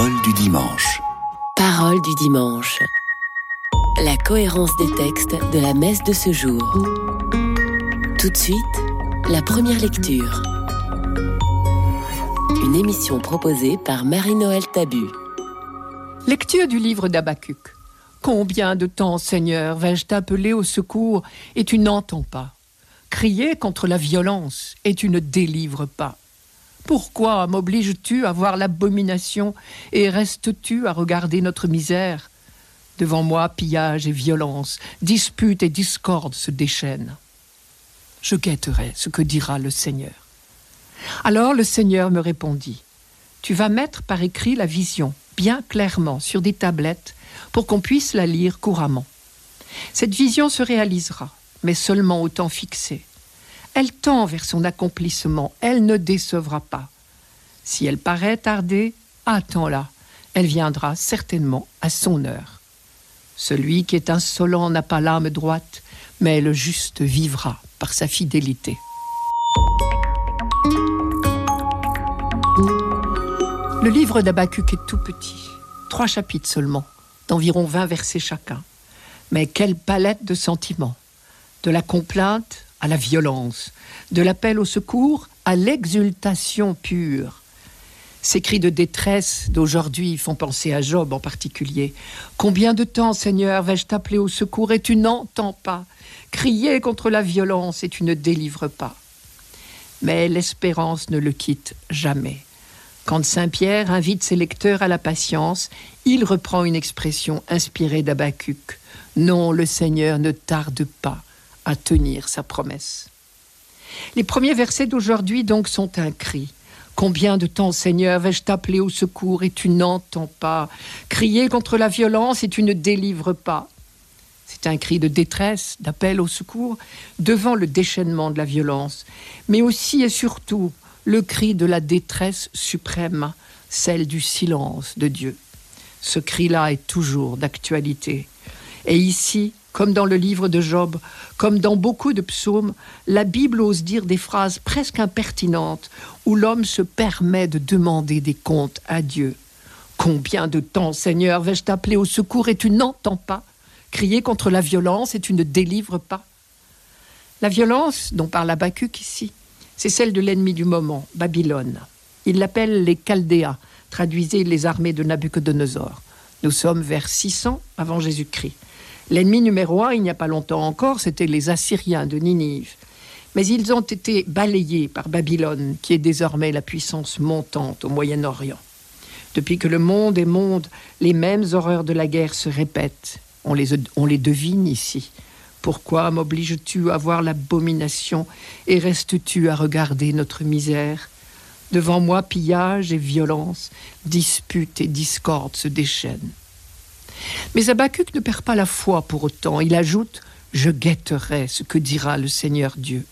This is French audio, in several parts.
Parole du dimanche. Parole du dimanche. La cohérence des textes de la messe de ce jour. Tout de suite, la première lecture. Une émission proposée par Marie-Noël Tabu. Lecture du livre d'Abacuc. Combien de temps, Seigneur, vais-je t'appeler au secours et tu n'entends pas? Crier contre la violence et tu ne délivres pas. Pourquoi m'obliges-tu à voir l'abomination et restes-tu à regarder notre misère Devant moi, pillage et violence, dispute et discorde se déchaînent. Je guetterai ce que dira le Seigneur. Alors le Seigneur me répondit Tu vas mettre par écrit la vision, bien clairement, sur des tablettes, pour qu'on puisse la lire couramment. Cette vision se réalisera mais seulement au temps fixé. Elle tend vers son accomplissement, elle ne décevra pas. Si elle paraît tarder, attends-la, elle viendra certainement à son heure. Celui qui est insolent n'a pas l'âme droite, mais le juste vivra par sa fidélité. Le livre d'Abacuc est tout petit, trois chapitres seulement, d'environ vingt versets chacun. Mais quelle palette de sentiments de la complainte à la violence, de l'appel au secours à l'exultation pure. Ces cris de détresse d'aujourd'hui font penser à Job en particulier. Combien de temps, Seigneur, vais-je t'appeler au secours et tu n'entends pas? Crier contre la violence et tu ne délivres pas. Mais l'espérance ne le quitte jamais. Quand Saint Pierre invite ses lecteurs à la patience, il reprend une expression inspirée d'Abacuc. Non, le Seigneur ne tarde pas à tenir sa promesse. Les premiers versets d'aujourd'hui donc sont un cri. Combien de temps, Seigneur, vais-je t'appeler au secours et tu n'entends pas? Crier contre la violence et tu ne délivres pas. C'est un cri de détresse, d'appel au secours devant le déchaînement de la violence, mais aussi et surtout le cri de la détresse suprême, celle du silence de Dieu. Ce cri-là est toujours d'actualité. Et ici, comme dans le livre de Job, comme dans beaucoup de psaumes, la Bible ose dire des phrases presque impertinentes où l'homme se permet de demander des comptes à Dieu. Combien de temps, Seigneur, vais-je t'appeler au secours et tu n'entends pas? Crier contre la violence et tu ne délivres pas? La violence dont parle Habacuc ici, c'est celle de l'ennemi du moment, Babylone. Il l'appelle les Chaldéas, traduisez les armées de Nabucodonosor. Nous sommes vers 600 avant Jésus-Christ. L'ennemi numéro un, il n'y a pas longtemps encore, c'était les Assyriens de Ninive. Mais ils ont été balayés par Babylone, qui est désormais la puissance montante au Moyen-Orient. Depuis que le monde est monde, les mêmes horreurs de la guerre se répètent. On les, devine ici. Pourquoi m'obliges-tu à voir l'abomination et restes-tu à regarder notre misère? Devant moi, pillage et violence, dispute et discorde se déchaînent. Mais Habacuc ne perd pas la foi pour autant. Il ajoute Je guetterai ce que dira le Seigneur Dieu.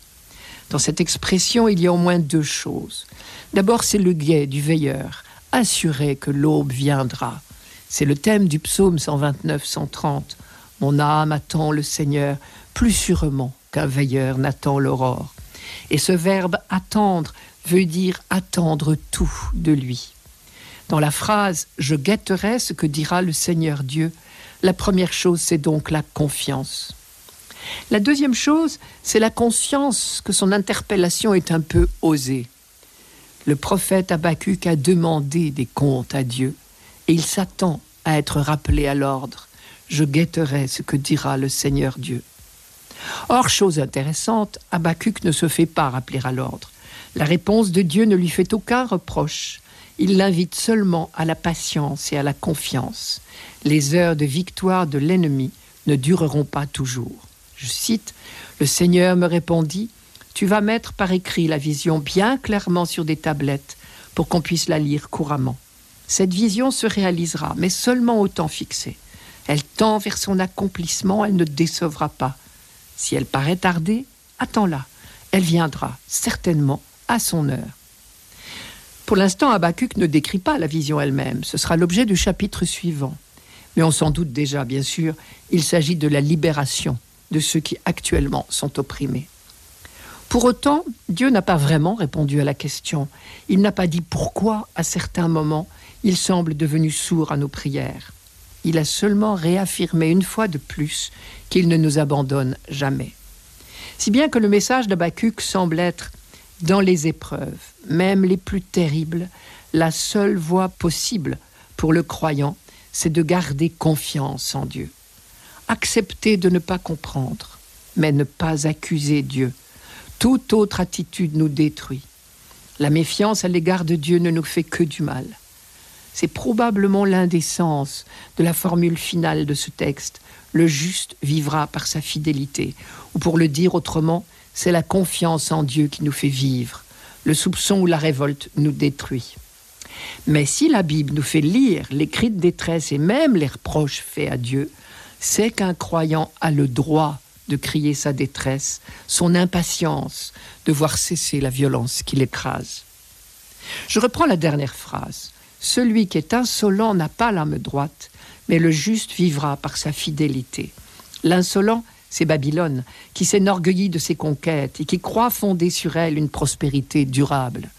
Dans cette expression, il y a au moins deux choses. D'abord, c'est le guet du veilleur, assuré que l'aube viendra. C'est le thème du psaume 129-130. Mon âme attend le Seigneur plus sûrement qu'un veilleur n'attend l'aurore. Et ce verbe attendre veut dire attendre tout de lui. Dans la phrase Je guetterai ce que dira le Seigneur Dieu, la première chose, c'est donc la confiance. La deuxième chose, c'est la conscience que son interpellation est un peu osée. Le prophète Habacuc a demandé des comptes à Dieu et il s'attend à être rappelé à l'ordre. Je guetterai ce que dira le Seigneur Dieu. Or, chose intéressante, Habacuc ne se fait pas rappeler à l'ordre. La réponse de Dieu ne lui fait aucun reproche. Il l'invite seulement à la patience et à la confiance. Les heures de victoire de l'ennemi ne dureront pas toujours. Je cite, Le Seigneur me répondit, Tu vas mettre par écrit la vision bien clairement sur des tablettes pour qu'on puisse la lire couramment. Cette vision se réalisera, mais seulement au temps fixé. Elle tend vers son accomplissement, elle ne décevra pas. Si elle paraît tarder, attends-la. Elle viendra certainement à son heure. Pour l'instant, Habacuc ne décrit pas la vision elle-même. Ce sera l'objet du chapitre suivant. Mais on s'en doute déjà, bien sûr, il s'agit de la libération de ceux qui actuellement sont opprimés. Pour autant, Dieu n'a pas vraiment répondu à la question. Il n'a pas dit pourquoi, à certains moments, il semble devenu sourd à nos prières. Il a seulement réaffirmé une fois de plus qu'il ne nous abandonne jamais. Si bien que le message d'Abacuc semble être, dans les épreuves, même les plus terribles, la seule voie possible pour le croyant, c'est de garder confiance en Dieu. Accepter de ne pas comprendre, mais ne pas accuser Dieu. Toute autre attitude nous détruit. La méfiance à l'égard de Dieu ne nous fait que du mal. C'est probablement sens de la formule finale de ce texte. Le juste vivra par sa fidélité. Ou pour le dire autrement, c'est la confiance en Dieu qui nous fait vivre. Le soupçon ou la révolte nous détruit. Mais si la Bible nous fait lire les cris de détresse et même les reproches faits à Dieu, c'est qu'un croyant a le droit de crier sa détresse, son impatience de voir cesser la violence qui l'écrase. Je reprends la dernière phrase. Celui qui est insolent n'a pas l'âme droite, mais le juste vivra par sa fidélité. L'insolent, c'est Babylone, qui s'enorgueillit de ses conquêtes et qui croit fonder sur elle une prospérité durable.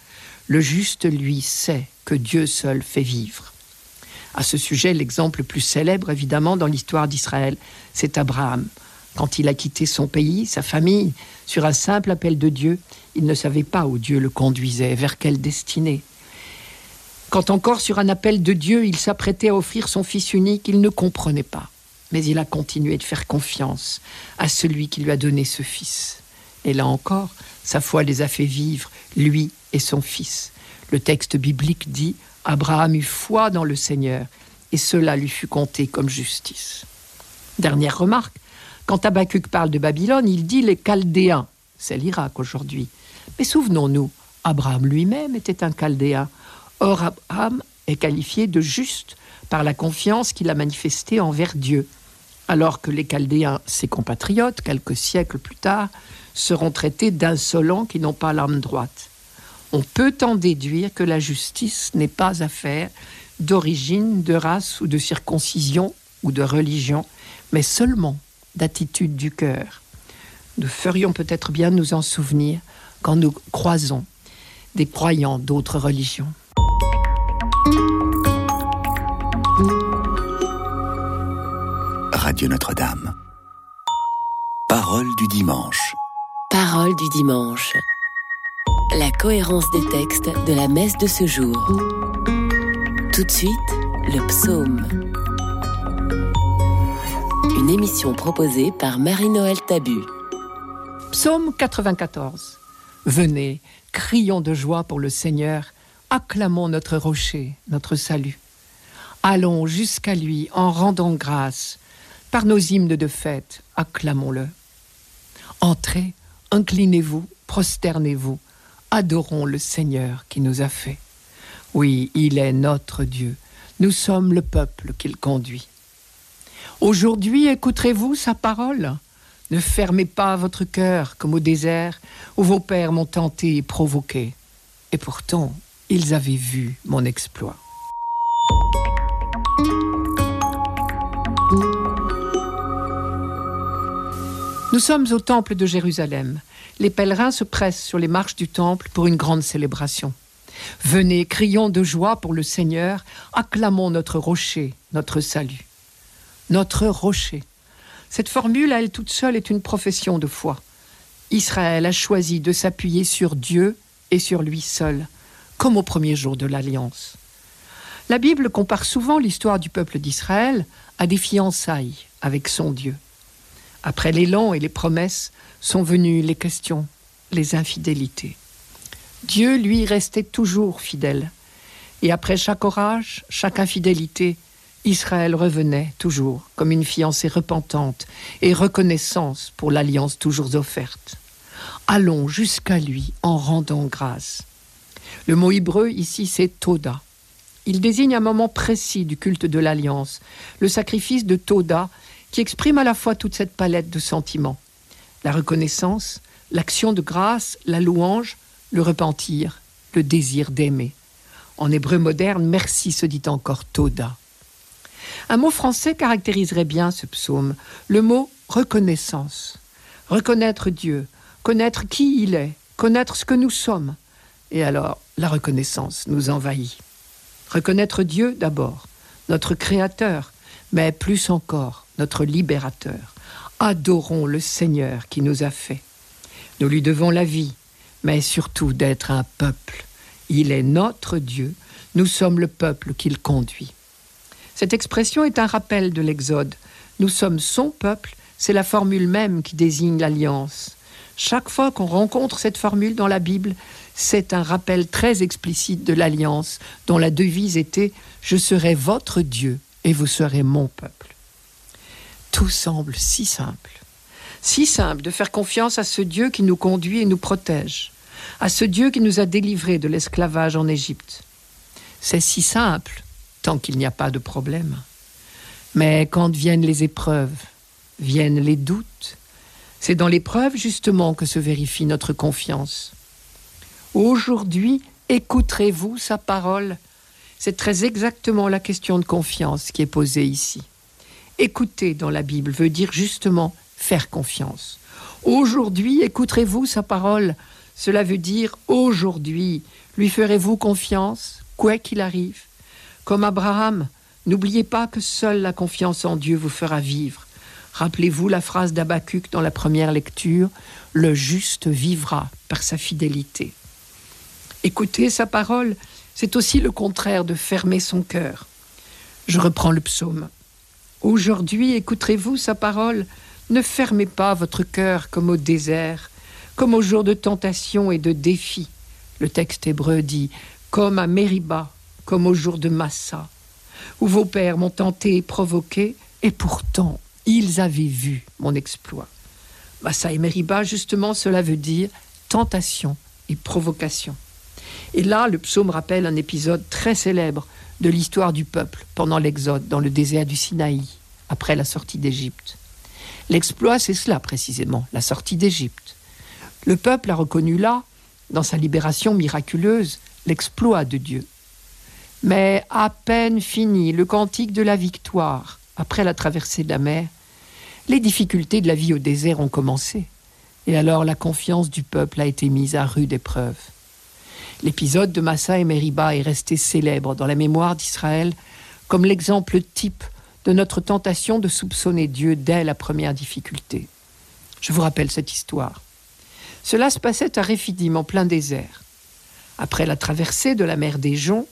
Le juste, lui, sait que Dieu seul fait vivre. À ce sujet, l'exemple le plus célèbre, évidemment, dans l'histoire d'Israël, c'est Abraham. Quand il a quitté son pays, sa famille, sur un simple appel de Dieu, il ne savait pas où Dieu le conduisait, vers quelle destinée. Quand encore sur un appel de Dieu, il s'apprêtait à offrir son Fils unique, il ne comprenait pas. Mais il a continué de faire confiance à celui qui lui a donné ce Fils. Et là encore, sa foi les a fait vivre, lui et son Fils. Le texte biblique dit Abraham eut foi dans le Seigneur, et cela lui fut compté comme justice. Dernière remarque, quand Habakkuk parle de Babylone, il dit les Chaldéens. C'est l'Irak aujourd'hui. Mais souvenons-nous, Abraham lui-même était un Chaldéen. Or, Abraham est qualifié de juste par la confiance qu'il a manifestée envers Dieu, alors que les Chaldéens, ses compatriotes, quelques siècles plus tard, seront traités d'insolents qui n'ont pas l'âme droite. On peut en déduire que la justice n'est pas affaire d'origine, de race ou de circoncision ou de religion, mais seulement d'attitude du cœur. Nous ferions peut-être bien nous en souvenir quand nous croisons des croyants d'autres religions. Radio Notre-Dame. Parole du dimanche. Parole du dimanche. La cohérence des textes de la messe de ce jour. Tout de suite, le psaume. Une émission proposée par Marie-Noël Tabu. Psaume 94. Venez, crions de joie pour le Seigneur, acclamons notre rocher, notre salut. Allons jusqu'à lui en rendant grâce par nos hymnes de fête, acclamons-le. Entrez, inclinez-vous, prosternez-vous, adorons le Seigneur qui nous a fait. Oui, il est notre Dieu, nous sommes le peuple qu'il conduit. Aujourd'hui, écouterez-vous sa parole? Ne fermez pas votre cœur comme au désert où vos pères m'ont tenté et provoqué. Et pourtant, ils avaient vu mon exploit. Nous sommes au temple de Jérusalem. Les pèlerins se pressent sur les marches du temple pour une grande célébration. Venez, crions de joie pour le Seigneur, acclamons notre rocher, notre salut. Notre rocher. Cette formule, à elle toute seule, est une profession de foi. Israël a choisi de s'appuyer sur Dieu et sur lui seul, comme au premier jour de l'Alliance. La Bible compare souvent l'histoire du peuple d'Israël à des fiançailles avec son Dieu. Après l'élan et les promesses sont venues les questions, les infidélités. Dieu, lui, restait toujours fidèle. Et après chaque orage, chaque infidélité, Israël revenait toujours comme une fiancée repentante et reconnaissance pour l'alliance toujours offerte. Allons jusqu'à lui en rendant grâce. Le mot hébreu ici, c'est Toda. Il désigne un moment précis du culte de l'alliance, le sacrifice de Toda qui exprime à la fois toute cette palette de sentiments. La reconnaissance, l'action de grâce, la louange, le repentir, le désir d'aimer. En hébreu moderne, merci se dit encore Toda. Un mot français caractériserait bien ce psaume, le mot reconnaissance. Reconnaître Dieu, connaître qui il est, connaître ce que nous sommes. Et alors, la reconnaissance nous envahit. Reconnaître Dieu d'abord, notre Créateur, mais plus encore, notre Libérateur. Adorons le Seigneur qui nous a fait. Nous lui devons la vie, mais surtout d'être un peuple. Il est notre Dieu, nous sommes le peuple qu'il conduit. Cette expression est un rappel de l'Exode. Nous sommes son peuple, c'est la formule même qui désigne l'alliance. Chaque fois qu'on rencontre cette formule dans la Bible, c'est un rappel très explicite de l'alliance dont la devise était ⁇ Je serai votre Dieu et vous serez mon peuple ⁇ Tout semble si simple. Si simple de faire confiance à ce Dieu qui nous conduit et nous protège, à ce Dieu qui nous a délivrés de l'esclavage en Égypte. C'est si simple tant qu'il n'y a pas de problème. Mais quand viennent les épreuves, viennent les doutes, c'est dans l'épreuve justement que se vérifie notre confiance. Aujourd'hui, écouterez-vous sa parole? C'est très exactement la question de confiance qui est posée ici. Écouter dans la Bible veut dire justement faire confiance. Aujourd'hui, écouterez-vous sa parole? Cela veut dire aujourd'hui, lui ferez-vous confiance, quoi qu'il arrive? Comme Abraham, n'oubliez pas que seule la confiance en Dieu vous fera vivre. Rappelez-vous la phrase d'Abacuc dans la première lecture Le juste vivra par sa fidélité. Écouter sa parole, c'est aussi le contraire de fermer son cœur. Je reprends le psaume. Aujourd'hui, écouterez-vous sa parole? Ne fermez pas votre cœur comme au désert, comme au jour de tentation et de défi. Le texte hébreu dit Comme à Mériba, comme au jour de Massa, où vos pères m'ont tenté et provoqué, et pourtant ils avaient vu mon exploit. Massa et Meriba, justement, cela veut dire tentation et provocation. Et là, le psaume rappelle un épisode très célèbre de l'histoire du peuple pendant l'exode dans le désert du Sinaï, après la sortie d'Égypte. L'exploit, c'est cela précisément, la sortie d'Égypte. Le peuple a reconnu là, dans sa libération miraculeuse, l'exploit de Dieu. Mais à peine fini le cantique de la victoire, après la traversée de la mer, les difficultés de la vie au désert ont commencé, et alors la confiance du peuple a été mise à rude épreuve. L'épisode de Massa et Meriba est resté célèbre dans la mémoire d'Israël comme l'exemple type de notre tentation de soupçonner Dieu dès la première difficulté. Je vous rappelle cette histoire. Cela se passait à Réphidim, en plein désert. Après la traversée de la mer des Joncs,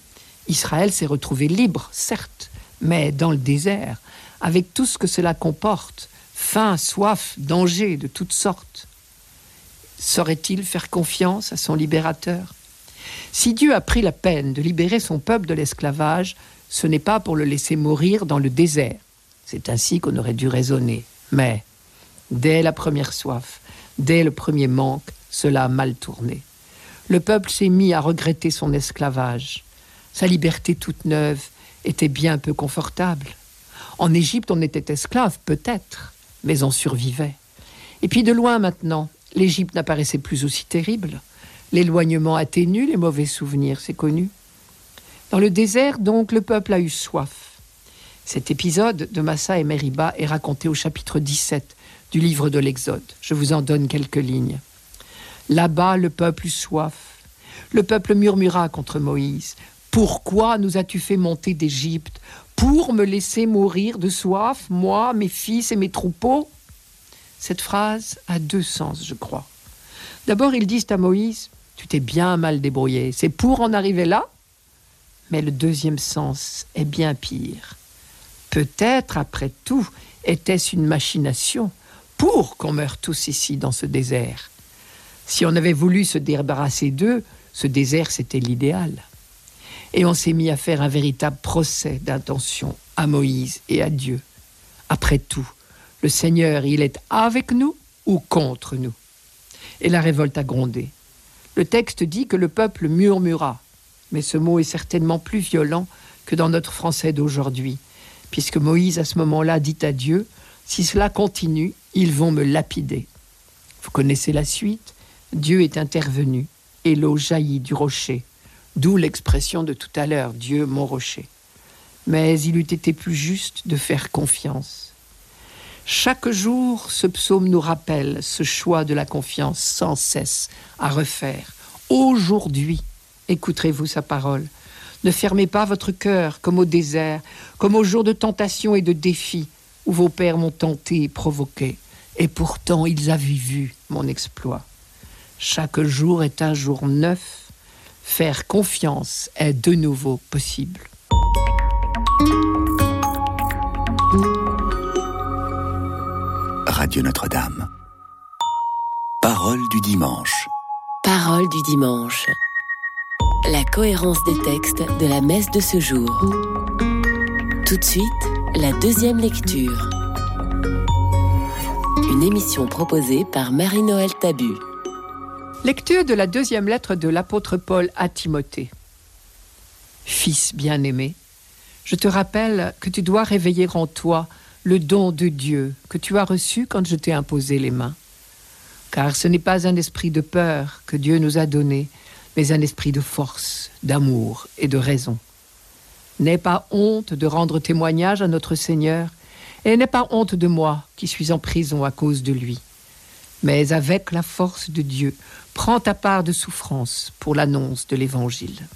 Israël s'est retrouvé libre, certes, mais dans le désert, avec tout ce que cela comporte, faim, soif, danger de toutes sortes. Saurait-il faire confiance à son libérateur? Si Dieu a pris la peine de libérer son peuple de l'esclavage, ce n'est pas pour le laisser mourir dans le désert. C'est ainsi qu'on aurait dû raisonner. Mais, dès la première soif, dès le premier manque, cela a mal tourné. Le peuple s'est mis à regretter son esclavage. Sa liberté toute neuve était bien peu confortable. En Égypte, on était esclave, peut-être, mais on survivait. Et puis de loin maintenant, l'Égypte n'apparaissait plus aussi terrible. L'éloignement atténue les mauvais souvenirs, c'est connu. Dans le désert, donc, le peuple a eu soif. Cet épisode de Massa et Meriba est raconté au chapitre 17 du livre de l'Exode. Je vous en donne quelques lignes. Là-bas, le peuple eut soif. Le peuple murmura contre Moïse. Pourquoi nous as-tu fait monter d'Égypte pour me laisser mourir de soif, moi, mes fils et mes troupeaux? Cette phrase a deux sens, je crois. D'abord, ils disent à Moïse, tu t'es bien mal débrouillé, c'est pour en arriver là Mais le deuxième sens est bien pire. Peut-être, après tout, était-ce une machination pour qu'on meure tous ici dans ce désert. Si on avait voulu se débarrasser d'eux, ce désert, c'était l'idéal et on s'est mis à faire un véritable procès d'intention à Moïse et à Dieu. Après tout, le Seigneur, il est avec nous ou contre nous Et la révolte a grondé. Le texte dit que le peuple murmura, mais ce mot est certainement plus violent que dans notre français d'aujourd'hui, puisque Moïse à ce moment-là dit à Dieu, si cela continue, ils vont me lapider. Vous connaissez la suite Dieu est intervenu et l'eau jaillit du rocher D'où l'expression de tout à l'heure, Dieu mon rocher. Mais il eût été plus juste de faire confiance. Chaque jour, ce psaume nous rappelle ce choix de la confiance sans cesse à refaire. Aujourd'hui, écouterez-vous sa parole. Ne fermez pas votre cœur comme au désert, comme au jour de tentation et de défi, où vos pères m'ont tenté et provoqué, et pourtant ils avaient vu mon exploit. Chaque jour est un jour neuf, faire confiance est de nouveau possible. Radio Notre-Dame. Parole du dimanche. Parole du dimanche. La cohérence des textes de la messe de ce jour. Tout de suite, la deuxième lecture. Une émission proposée par Marie-Noël Tabu. Lecture de la deuxième lettre de l'apôtre Paul à Timothée. Fils bien-aimé, je te rappelle que tu dois réveiller en toi le don de Dieu que tu as reçu quand je t'ai imposé les mains. Car ce n'est pas un esprit de peur que Dieu nous a donné, mais un esprit de force, d'amour et de raison. N'aie pas honte de rendre témoignage à notre Seigneur, et n'aie pas honte de moi qui suis en prison à cause de lui. Mais avec la force de Dieu, prends ta part de souffrance pour l'annonce de l'Évangile.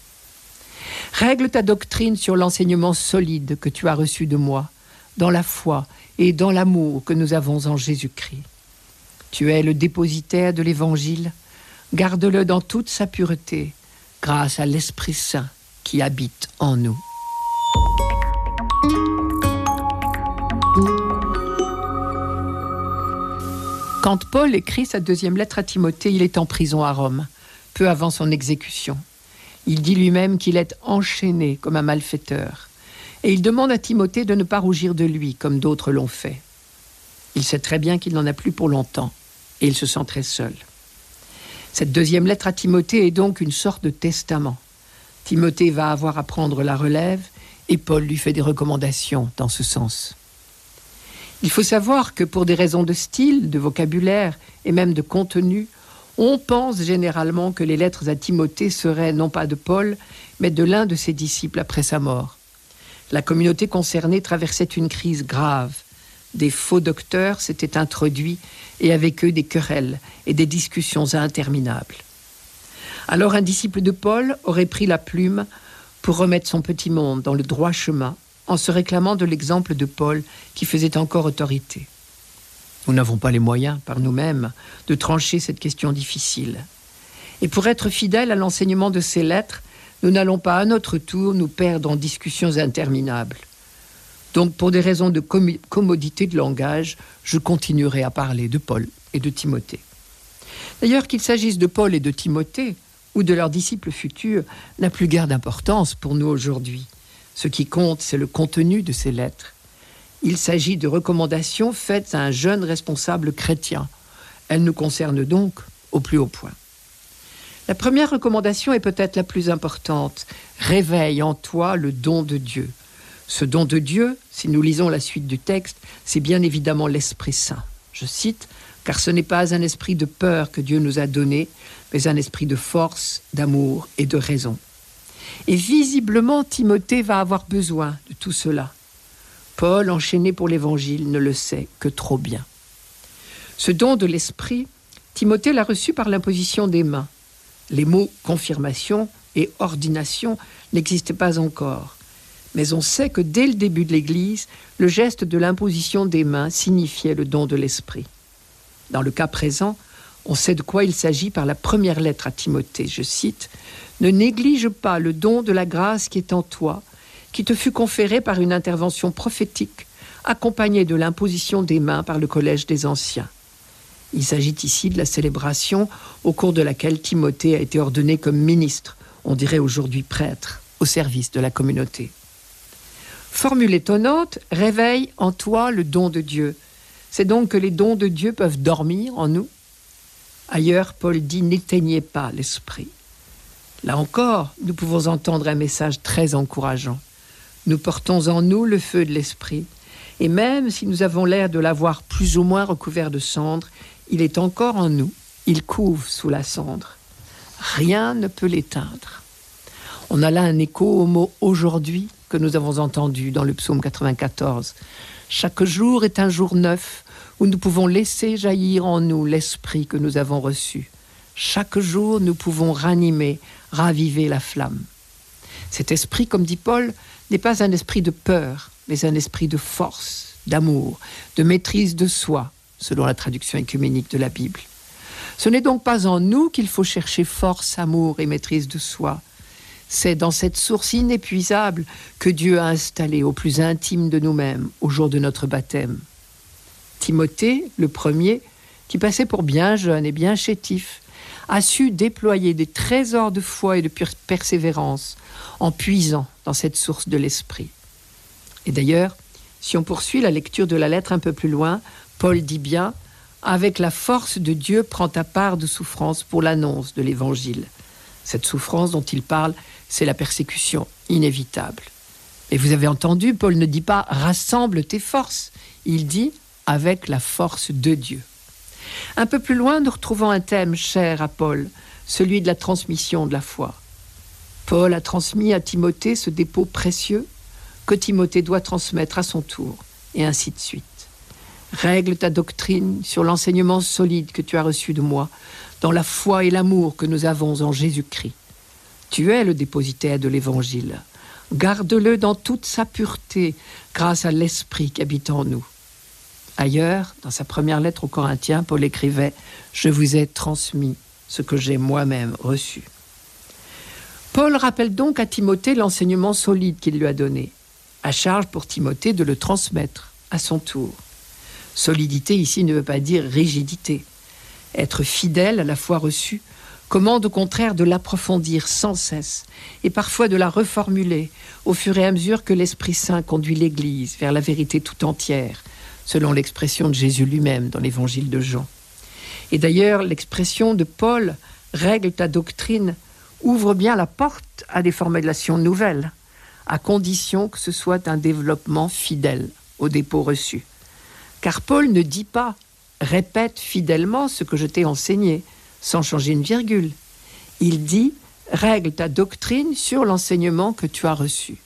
Règle ta doctrine sur l'enseignement solide que tu as reçu de moi, dans la foi et dans l'amour que nous avons en Jésus-Christ. Tu es le dépositaire de l'Évangile, garde-le dans toute sa pureté, grâce à l'Esprit Saint qui habite en nous. Quand Paul écrit sa deuxième lettre à Timothée, il est en prison à Rome, peu avant son exécution. Il dit lui-même qu'il est enchaîné comme un malfaiteur et il demande à Timothée de ne pas rougir de lui comme d'autres l'ont fait. Il sait très bien qu'il n'en a plus pour longtemps, et il se sent très seul. Cette deuxième lettre à Timothée est donc une sorte de testament. Timothée va avoir à prendre la relève, et Paul lui fait des recommandations dans ce sens. Il faut savoir que pour des raisons de style, de vocabulaire et même de contenu, on pense généralement que les lettres à Timothée seraient non pas de Paul, mais de l'un de ses disciples après sa mort. La communauté concernée traversait une crise grave. Des faux docteurs s'étaient introduits et avec eux des querelles et des discussions interminables. Alors un disciple de Paul aurait pris la plume pour remettre son petit monde dans le droit chemin en se réclamant de l'exemple de Paul qui faisait encore autorité. Nous n'avons pas les moyens, par nous-mêmes, de trancher cette question difficile. Et pour être fidèles à l'enseignement de ces lettres, nous n'allons pas à notre tour nous perdre en discussions interminables. Donc, pour des raisons de commodité de langage, je continuerai à parler de Paul et de Timothée. D'ailleurs, qu'il s'agisse de Paul et de Timothée, ou de leurs disciples futurs, n'a plus guère d'importance pour nous aujourd'hui. Ce qui compte, c'est le contenu de ces lettres. Il s'agit de recommandations faites à un jeune responsable chrétien. Elles nous concernent donc au plus haut point. La première recommandation est peut-être la plus importante. Réveille en toi le don de Dieu. Ce don de Dieu, si nous lisons la suite du texte, c'est bien évidemment l'Esprit Saint. Je cite, car ce n'est pas un esprit de peur que Dieu nous a donné, mais un esprit de force, d'amour et de raison. Et visiblement, Timothée va avoir besoin de tout cela. Paul, enchaîné pour l'Évangile, ne le sait que trop bien. Ce don de l'Esprit, Timothée l'a reçu par l'imposition des mains. Les mots confirmation et ordination n'existaient pas encore. Mais on sait que dès le début de l'Église, le geste de l'imposition des mains signifiait le don de l'Esprit. Dans le cas présent, on sait de quoi il s'agit par la première lettre à Timothée. Je cite Ne néglige pas le don de la grâce qui est en toi, qui te fut conféré par une intervention prophétique, accompagnée de l'imposition des mains par le collège des anciens. Il s'agit ici de la célébration au cours de laquelle Timothée a été ordonné comme ministre, on dirait aujourd'hui prêtre, au service de la communauté. Formule étonnante, réveille en toi le don de Dieu. C'est donc que les dons de Dieu peuvent dormir en nous. Ailleurs, Paul dit n'éteignez pas l'esprit. Là encore, nous pouvons entendre un message très encourageant. Nous portons en nous le feu de l'esprit, et même si nous avons l'air de l'avoir plus ou moins recouvert de cendres, il est encore en nous, il couve sous la cendre. Rien ne peut l'éteindre. On a là un écho au mot aujourd'hui que nous avons entendu dans le psaume 94. Chaque jour est un jour neuf où nous pouvons laisser jaillir en nous l'esprit que nous avons reçu. Chaque jour, nous pouvons ranimer, raviver la flamme. Cet esprit, comme dit Paul, n'est pas un esprit de peur, mais un esprit de force, d'amour, de maîtrise de soi, selon la traduction écuménique de la Bible. Ce n'est donc pas en nous qu'il faut chercher force, amour et maîtrise de soi. C'est dans cette source inépuisable que Dieu a installé au plus intime de nous-mêmes au jour de notre baptême. Timothée, le premier, qui passait pour bien jeune et bien chétif, a su déployer des trésors de foi et de persévérance en puisant dans cette source de l'esprit. Et d'ailleurs, si on poursuit la lecture de la lettre un peu plus loin, Paul dit bien Avec la force de Dieu, prend ta part de souffrance pour l'annonce de l'Évangile. Cette souffrance dont il parle, c'est la persécution inévitable. Et vous avez entendu, Paul ne dit pas rassemble tes forces, il dit avec la force de Dieu. Un peu plus loin, nous retrouvons un thème cher à Paul, celui de la transmission de la foi. Paul a transmis à Timothée ce dépôt précieux que Timothée doit transmettre à son tour, et ainsi de suite. Règle ta doctrine sur l'enseignement solide que tu as reçu de moi, dans la foi et l'amour que nous avons en Jésus-Christ. Tu es le dépositaire de l'Évangile. Garde-le dans toute sa pureté, grâce à l'Esprit qui habite en nous. Ailleurs, dans sa première lettre aux Corinthiens, Paul écrivait Je vous ai transmis ce que j'ai moi-même reçu. Paul rappelle donc à Timothée l'enseignement solide qu'il lui a donné, à charge pour Timothée de le transmettre à son tour. Solidité ici ne veut pas dire rigidité. Être fidèle à la foi reçue commande au contraire de l'approfondir sans cesse et parfois de la reformuler au fur et à mesure que l'Esprit Saint conduit l'Église vers la vérité tout entière, selon l'expression de Jésus lui-même dans l'évangile de Jean. Et d'ailleurs, l'expression de Paul, règle ta doctrine, ouvre bien la porte à des formulations nouvelles, à condition que ce soit un développement fidèle au dépôt reçu. Car Paul ne dit pas répète fidèlement ce que je t'ai enseigné, sans changer une virgule. Il dit règle ta doctrine sur l'enseignement que tu as reçu.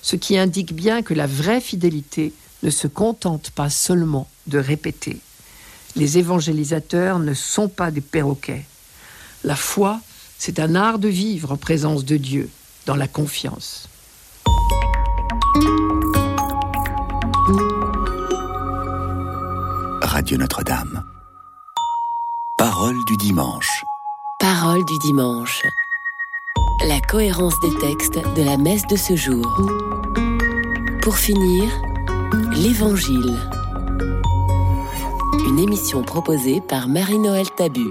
Ce qui indique bien que la vraie fidélité ne se contente pas seulement de répéter. Les évangélisateurs ne sont pas des perroquets. La foi, c'est un art de vivre en présence de Dieu, dans la confiance. Radio Notre-Dame. Parole du dimanche. Parole du dimanche. La cohérence des textes de la messe de ce jour. Pour finir, l'Évangile. Une émission proposée par Marie-Noël Tabu.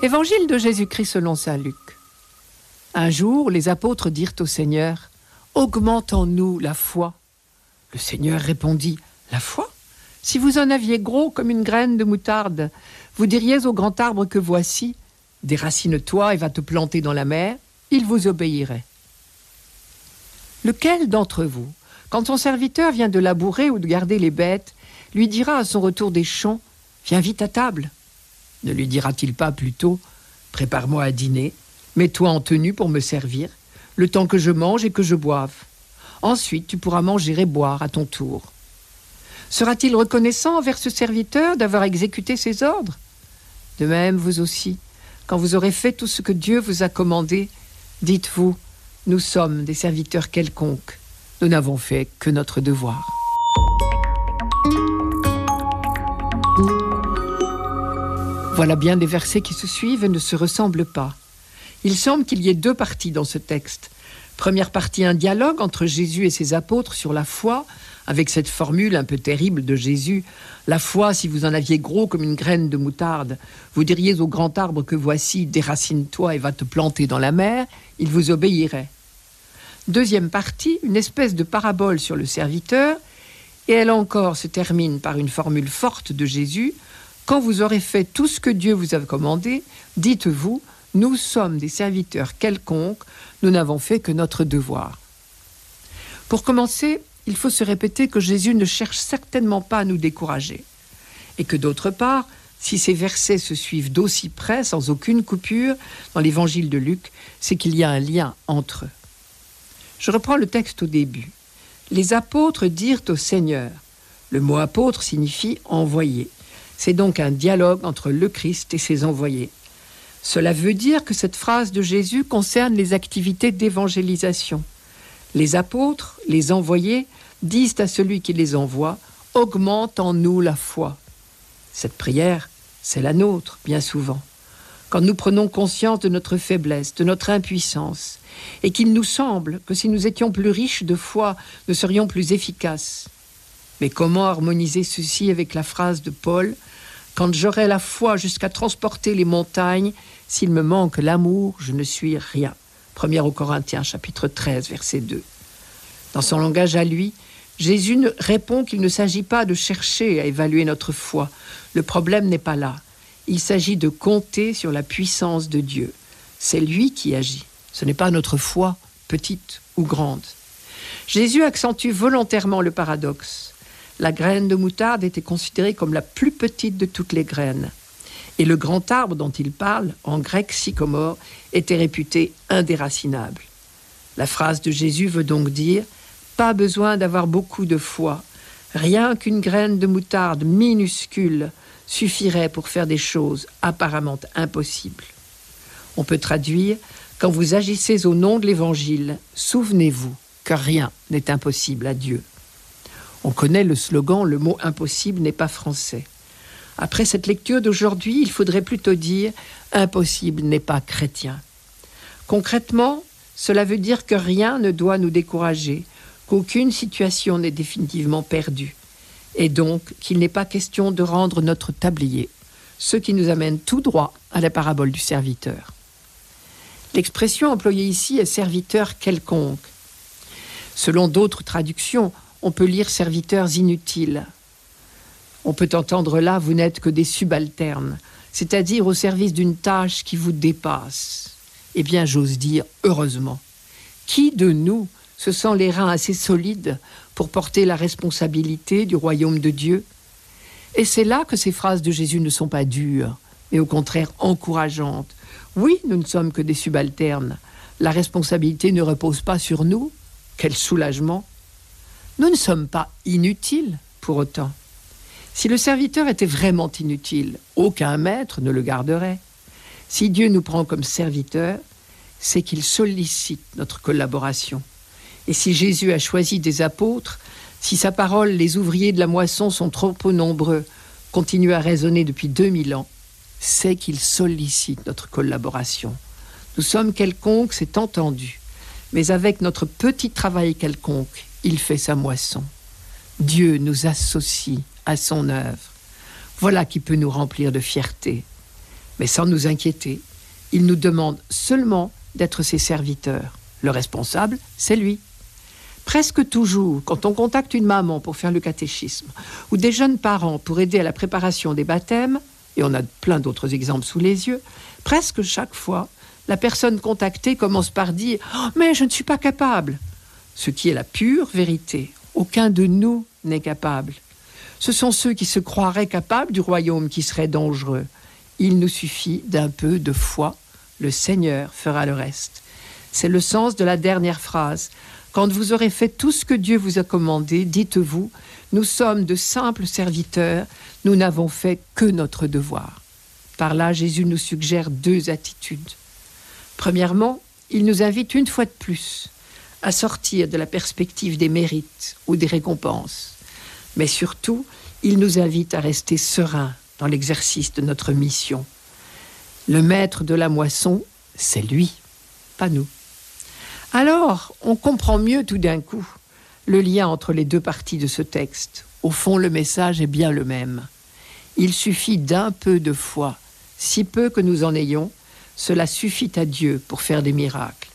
Évangile de Jésus-Christ selon saint Luc. Un jour, les apôtres dirent au Seigneur Augmente en nous la foi. Le Seigneur répondit La foi? Si vous en aviez gros comme une graine de moutarde, vous diriez au grand arbre que voici Déracine-toi et va te planter dans la mer, il vous obéirait. Lequel d'entre vous, quand son serviteur vient de labourer ou de garder les bêtes, lui dira à son retour des champs Viens vite à table Ne lui dira-t-il pas plutôt Prépare-moi à dîner, mets-toi en tenue pour me servir, le temps que je mange et que je boive. Ensuite, tu pourras manger et boire à ton tour. Sera-t-il reconnaissant envers ce serviteur d'avoir exécuté ses ordres? De même, vous aussi, quand vous aurez fait tout ce que Dieu vous a commandé, dites-vous, nous sommes des serviteurs quelconques, nous n'avons fait que notre devoir. Voilà bien des versets qui se suivent et ne se ressemblent pas. Il semble qu'il y ait deux parties dans ce texte. Première partie, un dialogue entre Jésus et ses apôtres sur la foi, avec cette formule un peu terrible de Jésus La foi, si vous en aviez gros comme une graine de moutarde, vous diriez au grand arbre que voici, déracine-toi et va te planter dans la mer, il vous obéirait. Deuxième partie, une espèce de parabole sur le serviteur, et elle encore se termine par une formule forte de Jésus Quand vous aurez fait tout ce que Dieu vous a commandé, dites-vous Nous sommes des serviteurs quelconques, nous n'avons fait que notre devoir. Pour commencer, il faut se répéter que Jésus ne cherche certainement pas à nous décourager, et que d'autre part, si ces versets se suivent d'aussi près, sans aucune coupure, dans l'évangile de Luc, c'est qu'il y a un lien entre eux. Je reprends le texte au début. Les apôtres dirent au Seigneur. Le mot apôtre signifie envoyé. C'est donc un dialogue entre le Christ et ses envoyés. Cela veut dire que cette phrase de Jésus concerne les activités d'évangélisation. Les apôtres, les envoyés, disent à celui qui les envoie, augmente en nous la foi. Cette prière, c'est la nôtre, bien souvent. Quand nous prenons conscience de notre faiblesse, de notre impuissance, et qu'il nous semble que si nous étions plus riches de foi, nous serions plus efficaces. Mais comment harmoniser ceci avec la phrase de Paul Quand j'aurai la foi jusqu'à transporter les montagnes, s'il me manque l'amour, je ne suis rien. 1 au Corinthiens chapitre 13 verset 2. Dans son langage à lui, Jésus répond qu'il ne s'agit pas de chercher à évaluer notre foi. Le problème n'est pas là. Il s'agit de compter sur la puissance de Dieu. C'est lui qui agit. Ce n'est pas notre foi, petite ou grande. Jésus accentue volontairement le paradoxe. La graine de moutarde était considérée comme la plus petite de toutes les graines. Et le grand arbre dont il parle, en grec sycomore, était réputé indéracinable. La phrase de Jésus veut donc dire pas besoin d'avoir beaucoup de foi. Rien qu'une graine de moutarde minuscule suffirait pour faire des choses apparemment impossibles. On peut traduire Quand vous agissez au nom de l'Évangile, souvenez-vous que rien n'est impossible à Dieu. On connaît le slogan Le mot impossible n'est pas français. Après cette lecture d'aujourd'hui, il faudrait plutôt dire Impossible n'est pas chrétien. Concrètement, cela veut dire que rien ne doit nous décourager, qu'aucune situation n'est définitivement perdue, et donc qu'il n'est pas question de rendre notre tablier, ce qui nous amène tout droit à la parabole du serviteur. L'expression employée ici est serviteur quelconque. Selon d'autres traductions, on peut lire serviteurs inutiles. On peut entendre là vous n'êtes que des subalternes, c'est-à-dire au service d'une tâche qui vous dépasse. Eh bien, j'ose dire heureusement. Qui de nous se sent les reins assez solides pour porter la responsabilité du royaume de Dieu. Et c'est là que ces phrases de Jésus ne sont pas dures, mais au contraire encourageantes. Oui, nous ne sommes que des subalternes. La responsabilité ne repose pas sur nous. Quel soulagement. Nous ne sommes pas inutiles pour autant. Si le serviteur était vraiment inutile, aucun maître ne le garderait. Si Dieu nous prend comme serviteurs, c'est qu'il sollicite notre collaboration. Et si Jésus a choisi des apôtres, si sa parole, les ouvriers de la moisson sont trop peu nombreux, continue à résonner depuis 2000 ans, c'est qu'il sollicite notre collaboration. Nous sommes quelconques, c'est entendu, mais avec notre petit travail quelconque, il fait sa moisson. Dieu nous associe à son œuvre. Voilà qui peut nous remplir de fierté. Mais sans nous inquiéter, il nous demande seulement d'être ses serviteurs. Le responsable, c'est lui. Presque toujours, quand on contacte une maman pour faire le catéchisme, ou des jeunes parents pour aider à la préparation des baptêmes, et on a plein d'autres exemples sous les yeux, presque chaque fois, la personne contactée commence par dire oh, Mais je ne suis pas capable Ce qui est la pure vérité. Aucun de nous n'est capable. Ce sont ceux qui se croiraient capables du royaume qui seraient dangereux. Il nous suffit d'un peu de foi. Le Seigneur fera le reste. C'est le sens de la dernière phrase. Quand vous aurez fait tout ce que Dieu vous a commandé, dites-vous, nous sommes de simples serviteurs, nous n'avons fait que notre devoir. Par là, Jésus nous suggère deux attitudes. Premièrement, il nous invite une fois de plus à sortir de la perspective des mérites ou des récompenses. Mais surtout, il nous invite à rester sereins dans l'exercice de notre mission. Le maître de la moisson, c'est lui, pas nous. Alors, on comprend mieux tout d'un coup le lien entre les deux parties de ce texte. Au fond, le message est bien le même. Il suffit d'un peu de foi, si peu que nous en ayons, cela suffit à Dieu pour faire des miracles.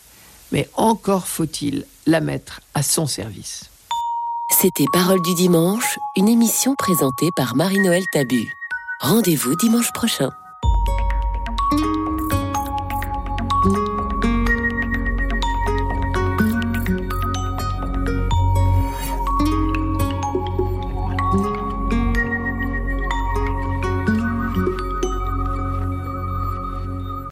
Mais encore faut-il la mettre à son service. C'était Parole du dimanche, une émission présentée par Marie-Noël Tabu. Rendez-vous dimanche prochain.